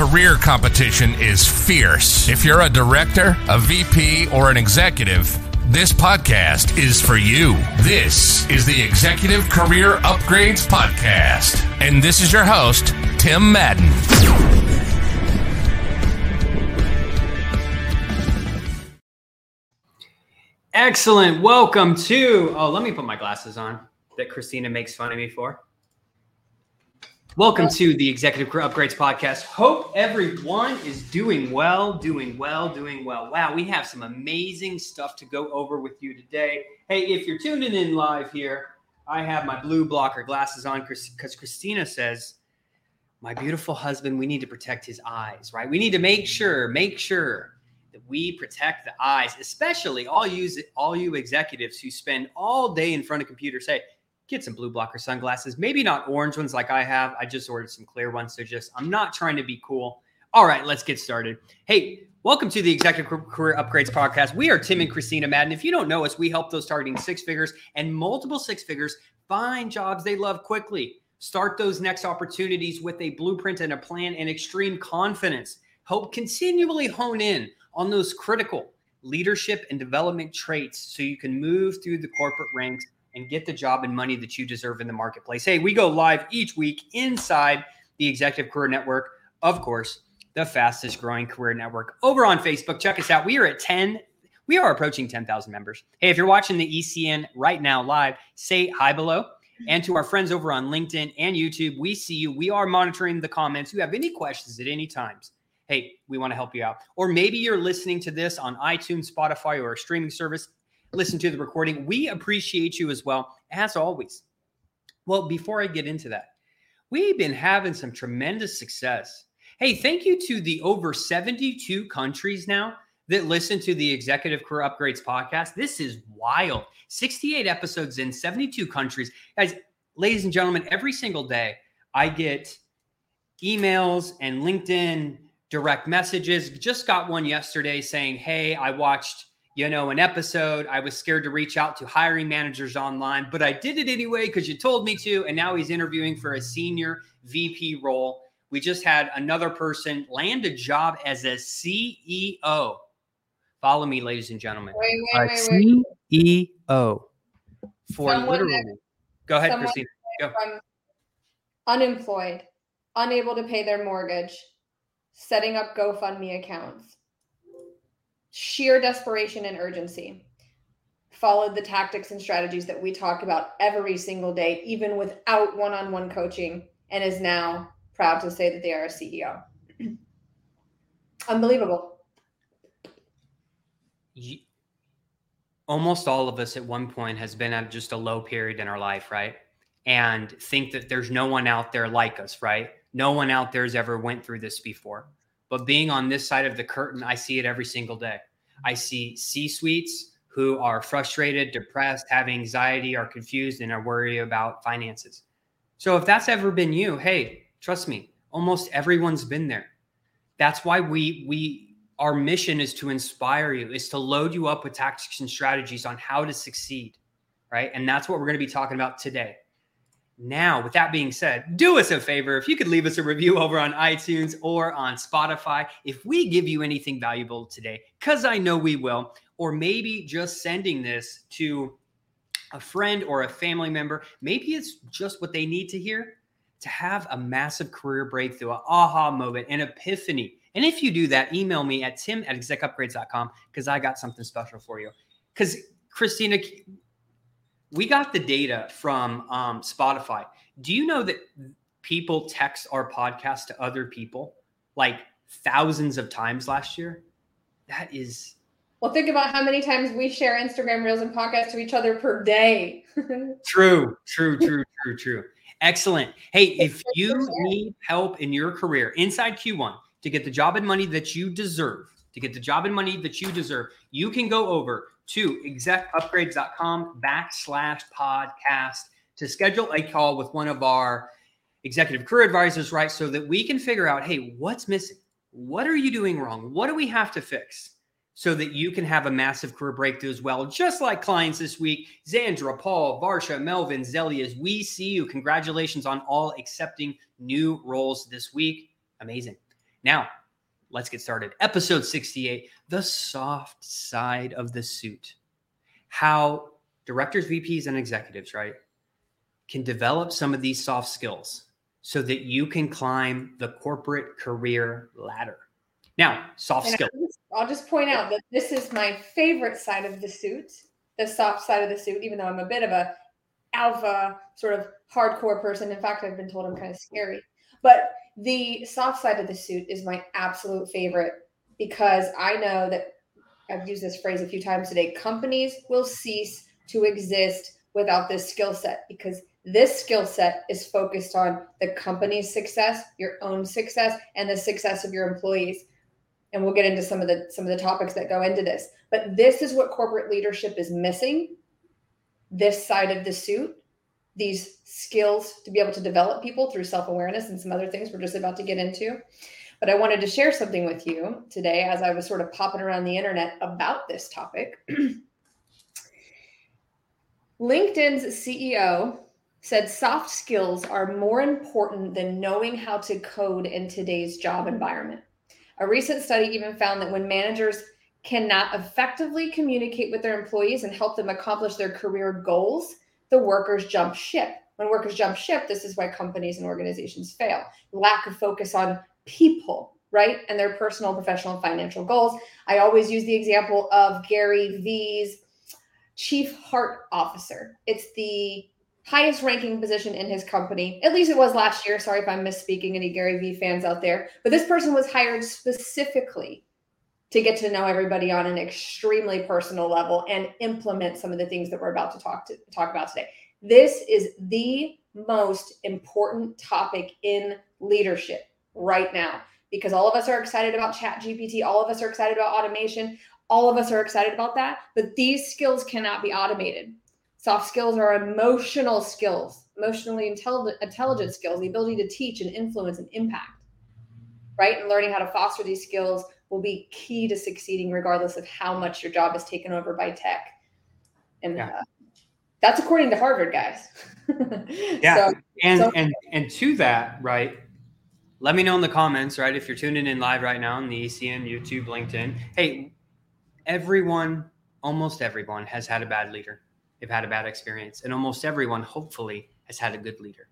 Career competition is fierce. If you're a director, a VP, or an executive, this podcast is for you. This is the Executive Career Upgrades Podcast. And this is your host, Tim Madden. Excellent. Welcome to. Oh, let me put my glasses on that Kristina makes fun of me for. Welcome to the Executive Career Upgrades Podcast. Hope everyone is doing well, doing well, doing well. Wow, we have some amazing stuff to go over with you today. Hey, if you're tuning in live here, I have my blue blocker glasses on because Kristina says, My beautiful husband, we need to protect his eyes, right? We need to make sure, make sure that we protect the eyes, especially all you all you executives who spend all day in front of computers. Say, get some blue blocker sunglasses. Maybe not orange ones like I have. I just ordered some clear ones. So just I'm not trying to be cool. All right, let's get started. Hey, welcome to the Executive Career Upgrades Podcast. We are Tim and Kristina Madden. If you don't know us, we help those targeting six figures and multiple six figures find jobs they love quickly. Start those next opportunities with a blueprint and a plan and extreme confidence. Help continually hone in on those critical leadership and development traits so you can move through the corporate ranks and get the job and money that you deserve in the marketplace. Hey, we go live each week inside the Executive Career Network, of course, the fastest growing career network over on Facebook. Check us out. We are at 10 we are approaching 10,000 members. Hey, if you're watching the ECN right now live, say hi below. And to our friends over on LinkedIn and YouTube, we see you. We are monitoring the comments. You have any questions at any times, hey, we want to help you out. Or maybe you're listening to this on iTunes, Spotify, or a streaming service. Listen to the recording. We appreciate you as well, as always. Well, before I get into that, we've been having some tremendous success. Hey, thank you to the over 72 countries now that listen to the Executive Career Upgrades podcast. This is wild. 68 episodes in 72 countries. Guys, ladies and gentlemen, every single day I get emails and LinkedIn direct messages. Just got one yesterday saying, Hey, I watched, you know, an episode. I was scared to reach out to hiring managers online, but I did it anyway because you told me to. And now he's interviewing for a senior VP role. We just had another person land a job as a CEO. Follow me, ladies and gentlemen. Wait, wait, wait, wait. CEO for Someone literally. that- Go ahead, someone Kristina. Go. Unemployed, unable to pay their mortgage, setting up GoFundMe accounts, sheer desperation and urgency. Followed the tactics and strategies that we talk about every single day, even without one on one coaching, and is now proud to say that they are a CEO. Unbelievable. Almost all of us at one point has been at just a low period in our life right and think that there's no one out there like us right no one out there has ever went through this before but being on this side of the curtain i see it every single day. I see c suites who are frustrated depressed have anxiety are confused and are worried about finances. So if that's ever been you hey trust me almost everyone's been there. That's why we we our mission is to inspire you is to load you up with tactics and strategies on how to succeed right? And that's what we're going to be talking about today now with that being said do us a favor if you could leave us a review over on itunes or on spotify if we give you anything valuable today because i know we will or maybe just sending this to a friend or a family member maybe it's just what they need to hear to have a massive career breakthrough, an aha moment, an epiphany. And if you do that, email me at tim at execupgrades.com because I got something special for you. Because Kristina, we got the data from um, Spotify. Do you know that people text our podcast to other people like thousands of times last year? That is Well, think about how many times we share Instagram reels and podcasts to each other per day. True, true, true, true, true. Excellent. Hey, if you need help in your career inside Q1, to get the job and money that you deserve, to get the job and money that you deserve, you can go over to execupgrades.com backslash podcast to schedule a call with one of our executive career advisors, right? So that we can figure out, hey, what's missing? What are you doing wrong? What do we have to fix? So that you can have a massive career breakthrough as well, just like clients this week Zandra, Paul, Varsha, Melvin, Zelias. We see you. Congratulations on all accepting new roles this week. Amazing. Now, let's get started. Episode 68 The Soft Side of the Suit. How directors, VPs, and executives, right, can develop some of these soft skills so that you can climb the corporate career ladder. Now, soft And skills. I'll just, I'll just point out that this is my favorite side of the suit, the soft side of the suit, even though I'm a bit of a alpha sort of hardcore person. In fact, I've been told I'm kind of scary. But the soft side of the suit is my absolute favorite because I know that I've used this phrase a few times today. Companies will cease to exist without this skill set because this skill set is focused on the company's success, your own success, and the success of your employees and we'll get into some of the some of the topics that go into this but this is what corporate leadership is missing this side of the suit these skills to be able to develop people through self-awareness and some other things we're just about to get into. But i wanted to share something with you today as i was sort of popping around the internet about this topic. Linkedin's ceo said soft skills are more important than knowing how to code in today's job environment. A recent study even found that when managers cannot effectively communicate with their employees and help them accomplish their career goals, the workers jump ship. When workers jump ship, this is why companies and organizations fail. Lack of focus on people, right? And their personal, professional, and financial goals. I always use the example of Gary Vee's chief heart officer. It's the highest ranking position in his company. At least it was last year. Sorry if I'm misspeaking any Gary Vee fans out there. But this person was hired specifically to get to know everybody on an extremely personal level and implement some of the things that we're about to talk to talk about today. This is the most important topic in leadership right now because all of us are excited about chat gpt all of us are excited about automation all of us are excited about that but these skills cannot be automated Soft skills are emotional skills, emotionally intelligent, intelligent skills, the ability to teach and influence and impact, right? And learning how to foster these skills will be key to succeeding, regardless of how much your job is taken over by tech. And Yeah. uh, that's according to Harvard, guys. Yeah. So, And So- and and to that, right? Let me know in the comments, right? If you're tuning in live right now on the ECN YouTube, LinkedIn. Hey, everyone, almost everyone has had a bad leader. They've had a bad experience. And almost everyone, hopefully, has had a good leader.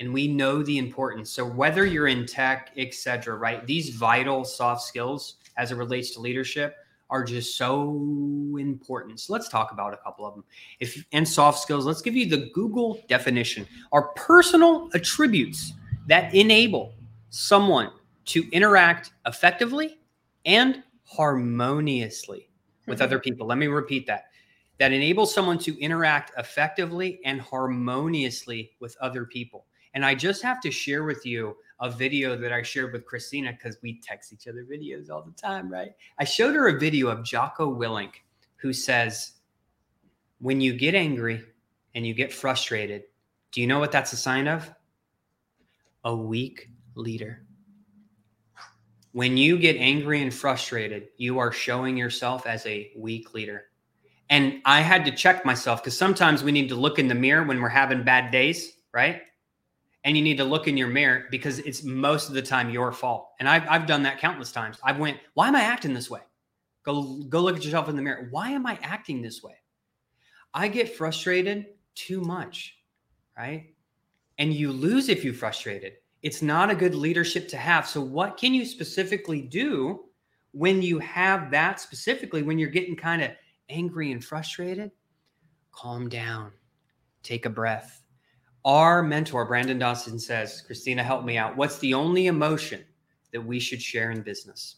And we know the importance. So whether you're in tech, etc., right? These vital soft skills as it relates to leadership are just so important. So let's talk about a couple of them. If and soft skills, let's give you the Google definition. Are personal attributes that enable someone to interact effectively and harmoniously with Mhm. other people. Let me repeat that. That enables someone to interact effectively and harmoniously with other people. And I just have to share with you a video that I shared with Kristina because we text each other videos all the time, right? I showed her a video of Jocko Willink who says, When you get angry and you get frustrated, do you know what that's a sign of? A weak leader. When you get angry and frustrated, you are showing yourself as a weak leader. And I had to check myself because sometimes we need to look in the mirror when we're having bad days, right? And you need to look in your mirror because it's most of the time your fault. And I've, I've done that countless times. I've went, why am I acting this way? Go go look at yourself in the mirror. Why am I acting this way? I get frustrated too much, right? And you lose if you're frustrated. It's not a good leadership to have. So what can you specifically do when you have that specifically when you're getting kind of angry and frustrated? Calm down. Take a breath. Our mentor Brandon Dawson says, "Kristina, help me out. What's the only emotion that we should share in business?"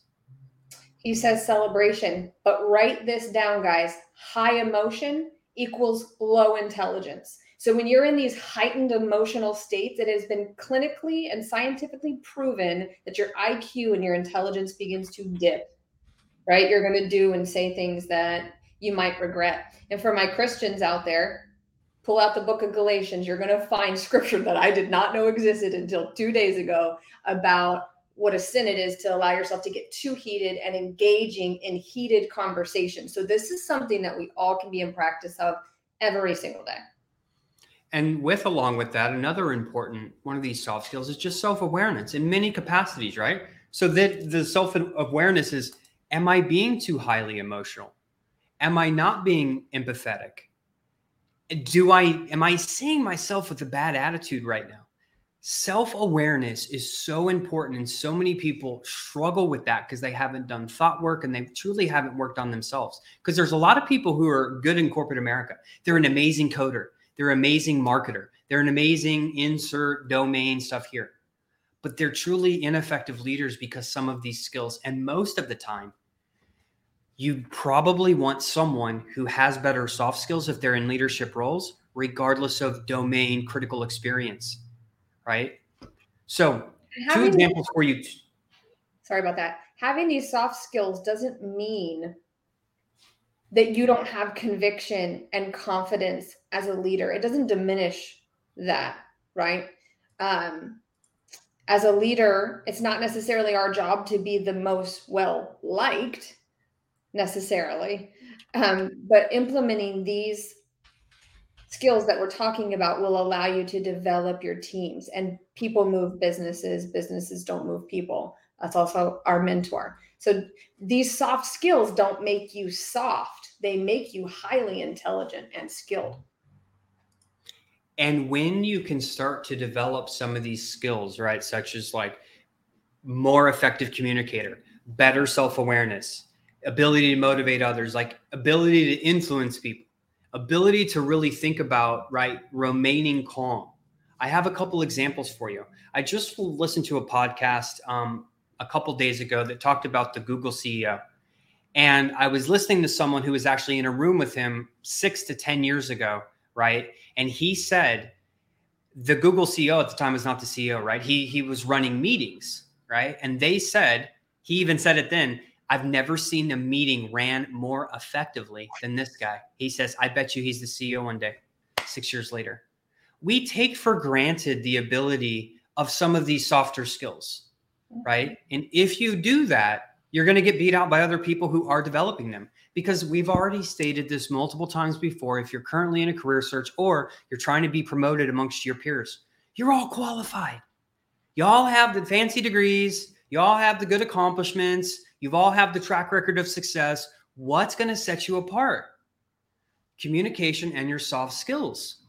He says celebration, but write this down, guys. High emotion equals low intelligence. So when you're in these heightened emotional states, it has been clinically and scientifically proven that your IQ and your intelligence begins to dip. Right? You're going to do and say things that you might regret. And for my Christians out there, pull out the book of Galatians. You're going to find scripture that I did not know existed until two days ago about what a sin it is to allow yourself to get too heated and engaging in heated conversation. So, this is something that we all can be in practice of every single day. And with along with that, another important one of these soft skills is just self-awareness in many capacities, right? So that the self-awareness is am I being too highly emotional? Am I not being empathetic? Do I am I seeing myself with a bad attitude right now? Self-awareness is so important and so many people struggle with that because they haven't done thought work and they truly haven't worked on themselves. Because there's a lot of people who are good in corporate America. They're an amazing coder they're an amazing marketer. They're an amazing insert domain stuff here. But they're truly ineffective leaders because some of these skills, and most of the time, you probably want someone who has better soft skills if they're in leadership roles, regardless of domain critical experience. Right. So, Having two examples for you. Sorry about that. Having these soft skills doesn't mean that you don't have conviction and confidence as a leader. It doesn't diminish that, right? Um, as a leader, it's not necessarily our job to be the most well liked necessarily, um, but implementing these skills that we're talking about will allow you to develop your teams and people move businesses businesses don't move people. That's also our mentor. So these soft skills don't make you soft. They make you highly intelligent and skilled. And when you can start to develop some of these skills, right, such as like more effective communicator, better self awareness, ability to motivate others, like ability to influence people, ability to really think about, right, remaining calm. I have a couple examples for you. I just listened to a podcast um, a couple days ago that talked about the Google CEO and I was listening to someone who was actually in a room with him six to 10 years ago, right? And he said, the Google CEO at the time was not the CEO, right? He he was running meetings, right? And they said, he even said it then, I've never seen a meeting ran more effectively than this guy. He says, I bet you he's the CEO one day, six years later. We take for granted the ability of some of these softer skills, mm-hmm. right? And if you do that, you're going to get beat out by other people who are developing them because we've already stated this multiple times before. If you're currently in a career search or you're trying to be promoted amongst your peers, you're all qualified. Y'all have the fancy degrees, you all have the good accomplishments, you've all have the track record of success. What's going to set you apart? Communication and your soft skills.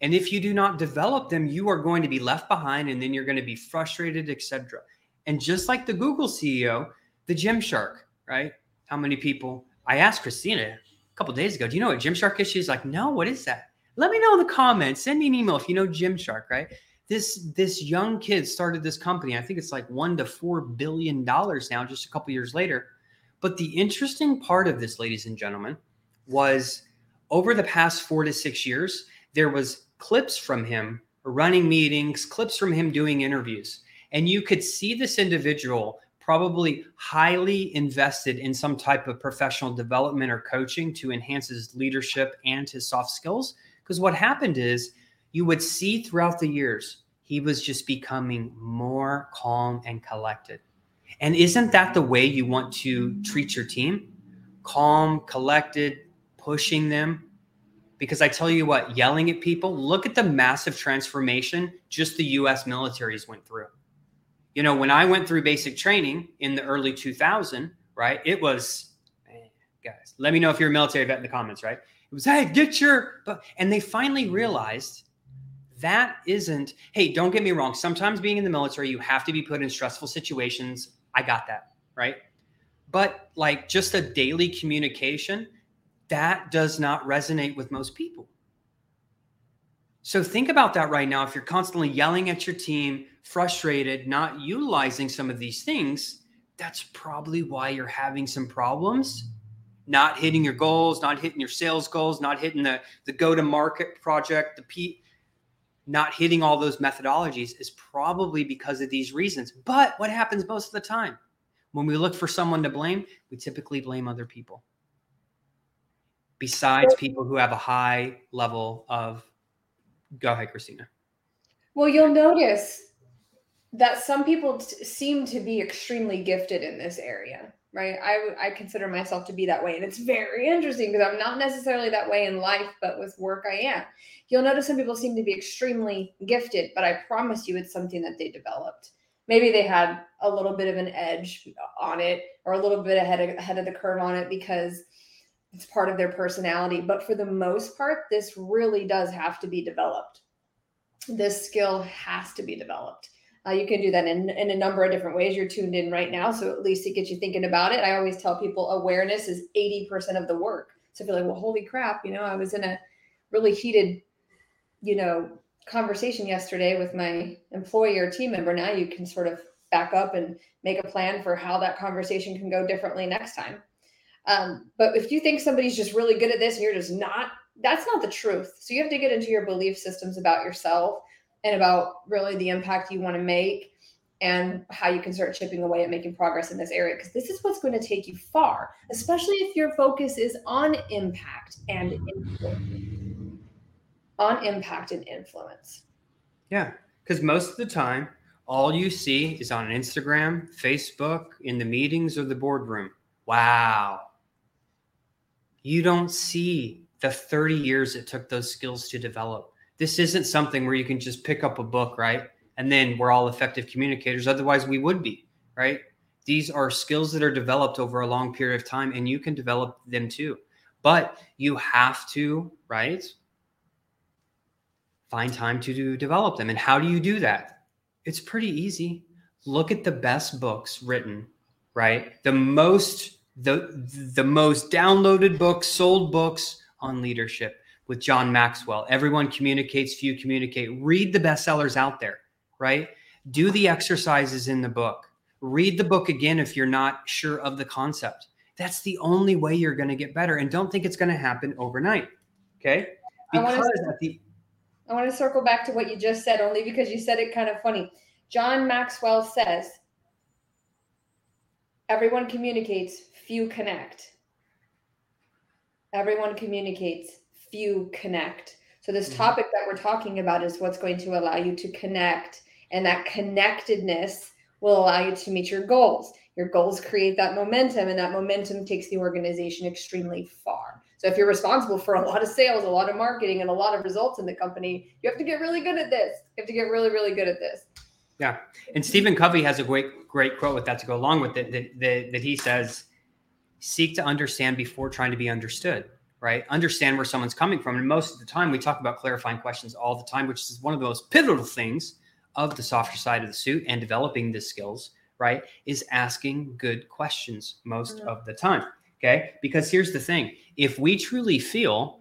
And if you do not develop them, you are going to be left behind and then you're going to be frustrated, etc. And just like the Google CEO, the Gymshark, right? How many people? I asked Kristina a couple days ago, do you know what Gymshark is? She's like, no, what is that? Let me know in the comments. Send me an email if you know Gymshark, right? This this young kid started this company. I think it's like one to four billion dollars now, just a couple years later. But the interesting part of this, ladies and gentlemen, was over the past four to six years, there was clips from him running meetings, clips from him doing interviews. And you could see this individual probably highly invested in some type of professional development or coaching to enhance his leadership and his soft skills. Because what happened is you would see throughout the years, he was just becoming more calm and collected. And isn't that the way you want to treat your team? Calm, collected, pushing them. Because I tell you what, yelling at people, look at the massive transformation just the US militaries went through you know, when I went through basic training in the early 2000, right? It was, guys, let me know if you're a military vet in the comments, right? It was, hey, get your, and they finally realized that isn't, hey, don't get me wrong. Sometimes being in the military, you have to be put in stressful situations. I got that, right? But like just a daily communication, that does not resonate with most people. So think about that right now. If you're constantly yelling at your team, frustrated, not utilizing some of these things, that's probably why you're having some problems not hitting your goals, not hitting your sales goals, not hitting the the go to market project, the P, not hitting all those methodologies is probably because of these reasons. But what happens most of the time? When we look for someone to blame, we typically blame other people. Besides people who have a high level of go ahead, Kristina. Well, you'll notice that some people t- seem to be extremely gifted in this area, right? I, I consider myself to be that way. And it's very interesting because I'm not necessarily that way in life, but with work, I am. You'll notice some people seem to be extremely gifted, but I promise you it's something that they developed. Maybe they had a little bit of an edge on it or a little bit ahead of, ahead of the curve on it because it's part of their personality. But for the most part, this really does have to be developed. This skill has to be developed uh, you can do that in, in a number of different ways. You're tuned in right now, so at least it gets you thinking about it. I always tell people awareness is 80% of the work. So if you're like, well, holy crap, you know, I was in a really heated, you know, conversation yesterday with my employee or team member. Now you can sort of back up and make a plan for how that conversation can go differently next time. Um, but if you think somebody's just really good at this and you're just not, that's not the truth. So you have to get into your belief systems about yourself and about really the impact you want to make and how you can start chipping away at making progress in this area because this is what's going to take you far especially if your focus is on impact and influence. On impact and influence. Yeah because most of the time all you see is on instagram facebook in the meetings or the boardroom. Wow. You don't see the 30 years it took those skills to develop this isn't something where you can just pick up a book, right? And then we're all effective communicators. Otherwise, we would be, right? These are skills that are developed over a long period of time, and you can develop them too. But you have to, right? Find time to do, develop them. And how do you do that? It's pretty easy. Look at the best books written, right? The most the the most downloaded books, sold books on leadership with John Maxwell. Everyone communicates, few communicate. Read the bestsellers out there, right? Do the exercises in the book. Read the book again if you're not sure of the concept. That's the only way you're going to get better. And don't think it's going to happen overnight. Okay. Because I want, to, the, I want to circle back to what you just said, only because you said it kind of funny. John Maxwell says, everyone communicates, few connect. Everyone communicates, few connect. So this mm-hmm. topic that we're talking about is what's going to allow you to connect and that connectedness will allow you to meet your goals. Your goals create that momentum and that momentum takes the organization extremely far. So if you're responsible for a lot of sales, a lot of marketing and a lot of results in the company, you have to get really good at this. You have to get really really good at this. Yeah. And Stephen Covey has a great great quote with that to go along with it that, that, that he says seek to understand before trying to be understood right? Understand where someone's coming from. And most of the time, we talk about clarifying questions all the time, which is one of the most pivotal things of the softer side of the suit and developing the skills, right? Is asking good questions most mm-hmm. of the time. Okay. Because here's the thing if we truly feel,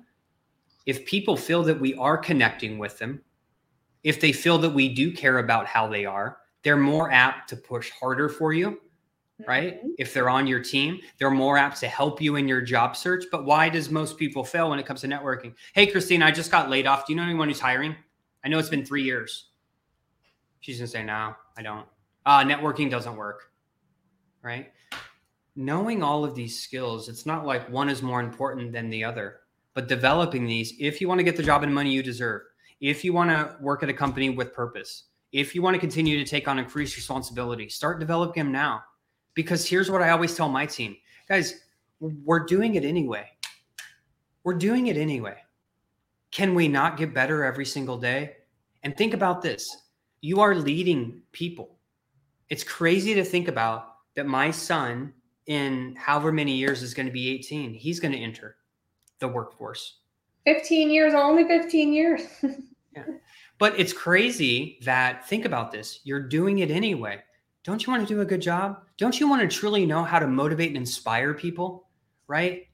if people feel that we are connecting with them, if they feel that we do care about how they are, they're more apt to push harder for you right? Mm-hmm. If they're on your team, they're more apt to help you in your job search. But why does most people fail when it comes to networking? Hey, Christine, I just got laid off. Do you know anyone who's hiring? I know it's been three years. She's gonna say, no, I don't. Uh, networking doesn't work, right? Knowing all of these skills, it's not like one is more important than the other, but developing these, if you want to get the job and money you deserve, if you want to work at a company with purpose, if you want to continue to take on increased responsibility, start developing them now because here's what I always tell my team guys, we're doing it anyway. We're doing it anyway. Can we not get better every single day? And think about this you are leading people. It's crazy to think about that my son, in however many years, is going to be 18. He's going to enter the workforce. 15 years, only 15 years. yeah. But it's crazy that, think about this, you're doing it anyway. Don't you want to do a good job? Don't you want to truly know how to motivate and inspire people? Right?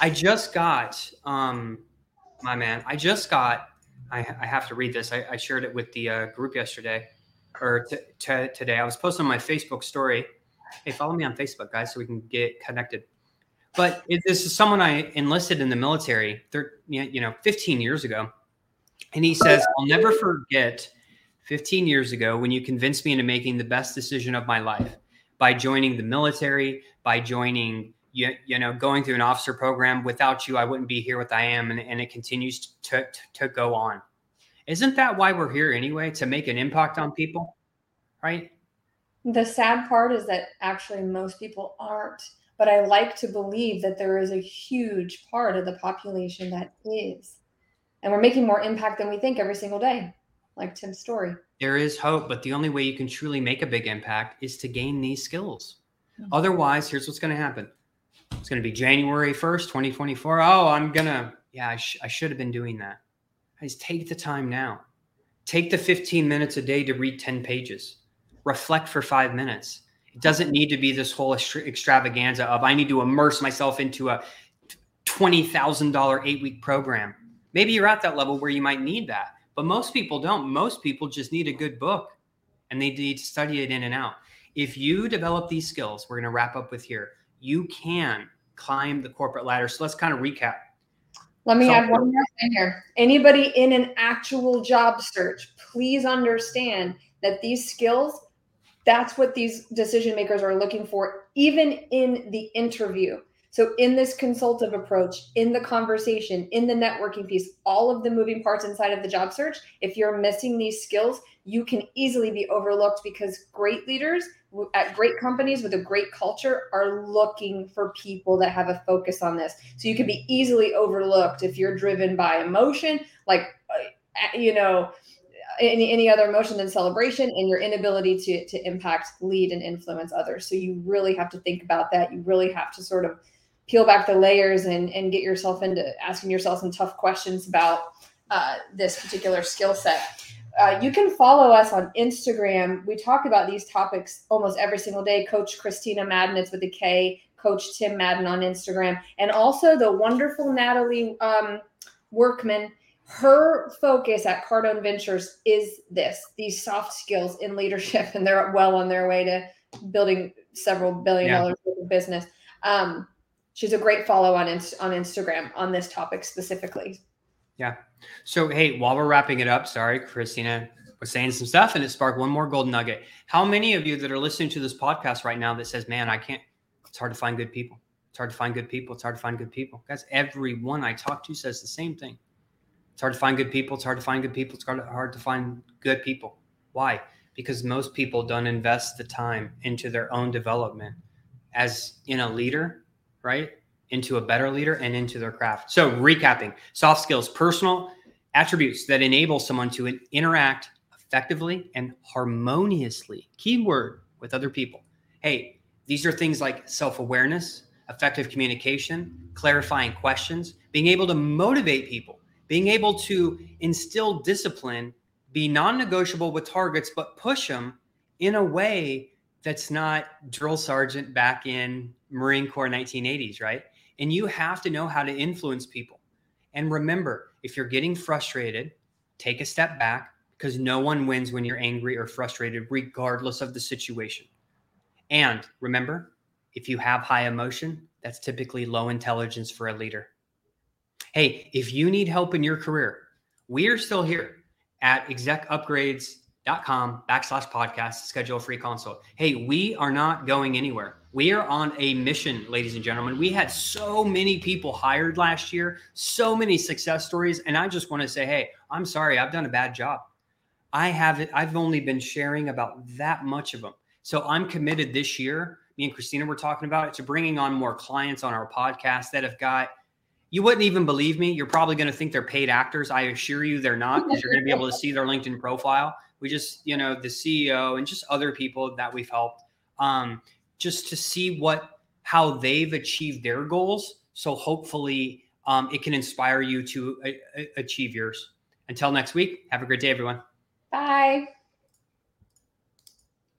I just got, um, my man, I just got, I, I have to read this. I, I shared it with the uh, group yesterday or t- t- today. I was posting my Facebook story. Hey, follow me on Facebook, guys, so we can get connected. But it, this is someone I enlisted in the military, thir- you know, 15 years ago, and he says, "I'll never forget 15 years ago when you convinced me into making the best decision of my life by joining the military, by joining." You, you know, going through an officer program without you, I wouldn't be here what I am. And, and it continues to, to, to go on. Isn't that why we're here anyway? To make an impact on people, right? The sad part is that actually most people aren't, but I like to believe that there is a huge part of the population that is. And we're making more impact than we think every single day, like Tim's story. There is hope, but the only way you can truly make a big impact is to gain these skills. Mm-hmm. Otherwise, here's what's going to happen it's going to be January 1st, 2024. Oh, I'm going to, yeah, I, sh- I should have been doing that. Guys, take the time now. Take the 15 minutes a day to read 10 pages reflect for five minutes. It doesn't need to be this whole extravaganza of I need to immerse myself into a $20,000 eight week program. Maybe you're at that level where you might need that, but most people don't. Most people just need a good book and they need to study it in and out. If you develop these skills, we're going to wrap up with here, you can climb the corporate ladder. So let's kind of recap. Let me add one more thing here. Anybody in an actual job search, please understand that these skills that's what these decision makers are looking for, even in the interview. So, in this consultative approach, in the conversation, in the networking piece, all of the moving parts inside of the job search, if you're missing these skills, you can easily be overlooked because great leaders at great companies with a great culture are looking for people that have a focus on this. So, you can be easily overlooked if you're driven by emotion, like, uh, you know, any any other emotion than celebration and your inability to to impact lead and influence others so you really have to think about that you really have to sort of peel back the layers and and get yourself into asking yourself some tough questions about uh, this particular skill set. Uh, you can follow us on instagram. We talk about these topics almost every single day. Coach kristina madden it's with a k coach tim madden on instagram and also the wonderful natalie um, workman. Her focus at Cardone Ventures is this these soft skills in leadership, and they're well on their way to building several billion dollars of business. Um, she's a great follow on on Instagram on this topic specifically. Yeah. So hey, while we're wrapping it up, sorry, Kristina was saying some stuff, and it sparked one more golden nugget. How many of you that are listening to this podcast right now that says, "Man, I can't," it's hard to find good people. It's hard to find good people. It's hard to find good people. Guys, everyone I talk to says the same thing. It's hard to find good people. It's hard to find good people. It's hard, hard to find good people. Why? Because most people don't invest the time into their own development as in a leader, right? Into a better leader and into their craft. So, recapping soft skills, personal attributes that enable someone to interact effectively and harmoniously, keyword, with other people. Hey, these are things like self awareness, effective communication, clarifying questions, being able to motivate people being able to instill discipline, be non negotiable with targets, but push them in a way that's not drill sergeant back in Marine Corps 1980s, right? And you have to know how to influence people. And remember, if you're getting frustrated, take a step back because no one wins when you're angry or frustrated, regardless of the situation. And remember, if you have high emotion, that's typically low intelligence for a leader. Hey, if you need help in your career, we are still here at execupgrades.com backslash podcast schedule a free consult. Hey, we are not going anywhere. We are on a mission, ladies and gentlemen. We had so many people hired last year, so many success stories. And I just want to say, hey, I'm sorry, I've done a bad job. I haven't, I've only been sharing about that much of them. So I'm committed this year. Me and Kristina were talking about it to bringing on more clients on our podcast that have got you wouldn't even believe me. You're probably going to think they're paid actors. I assure you they're not because you're going to be able to see their LinkedIn profile. We just, you know, the CEO and just other people that we've helped um, just to see what, how they've achieved their goals. So hopefully um, it can inspire you to a- a- achieve yours. Until next week, have a great day, everyone. Bye.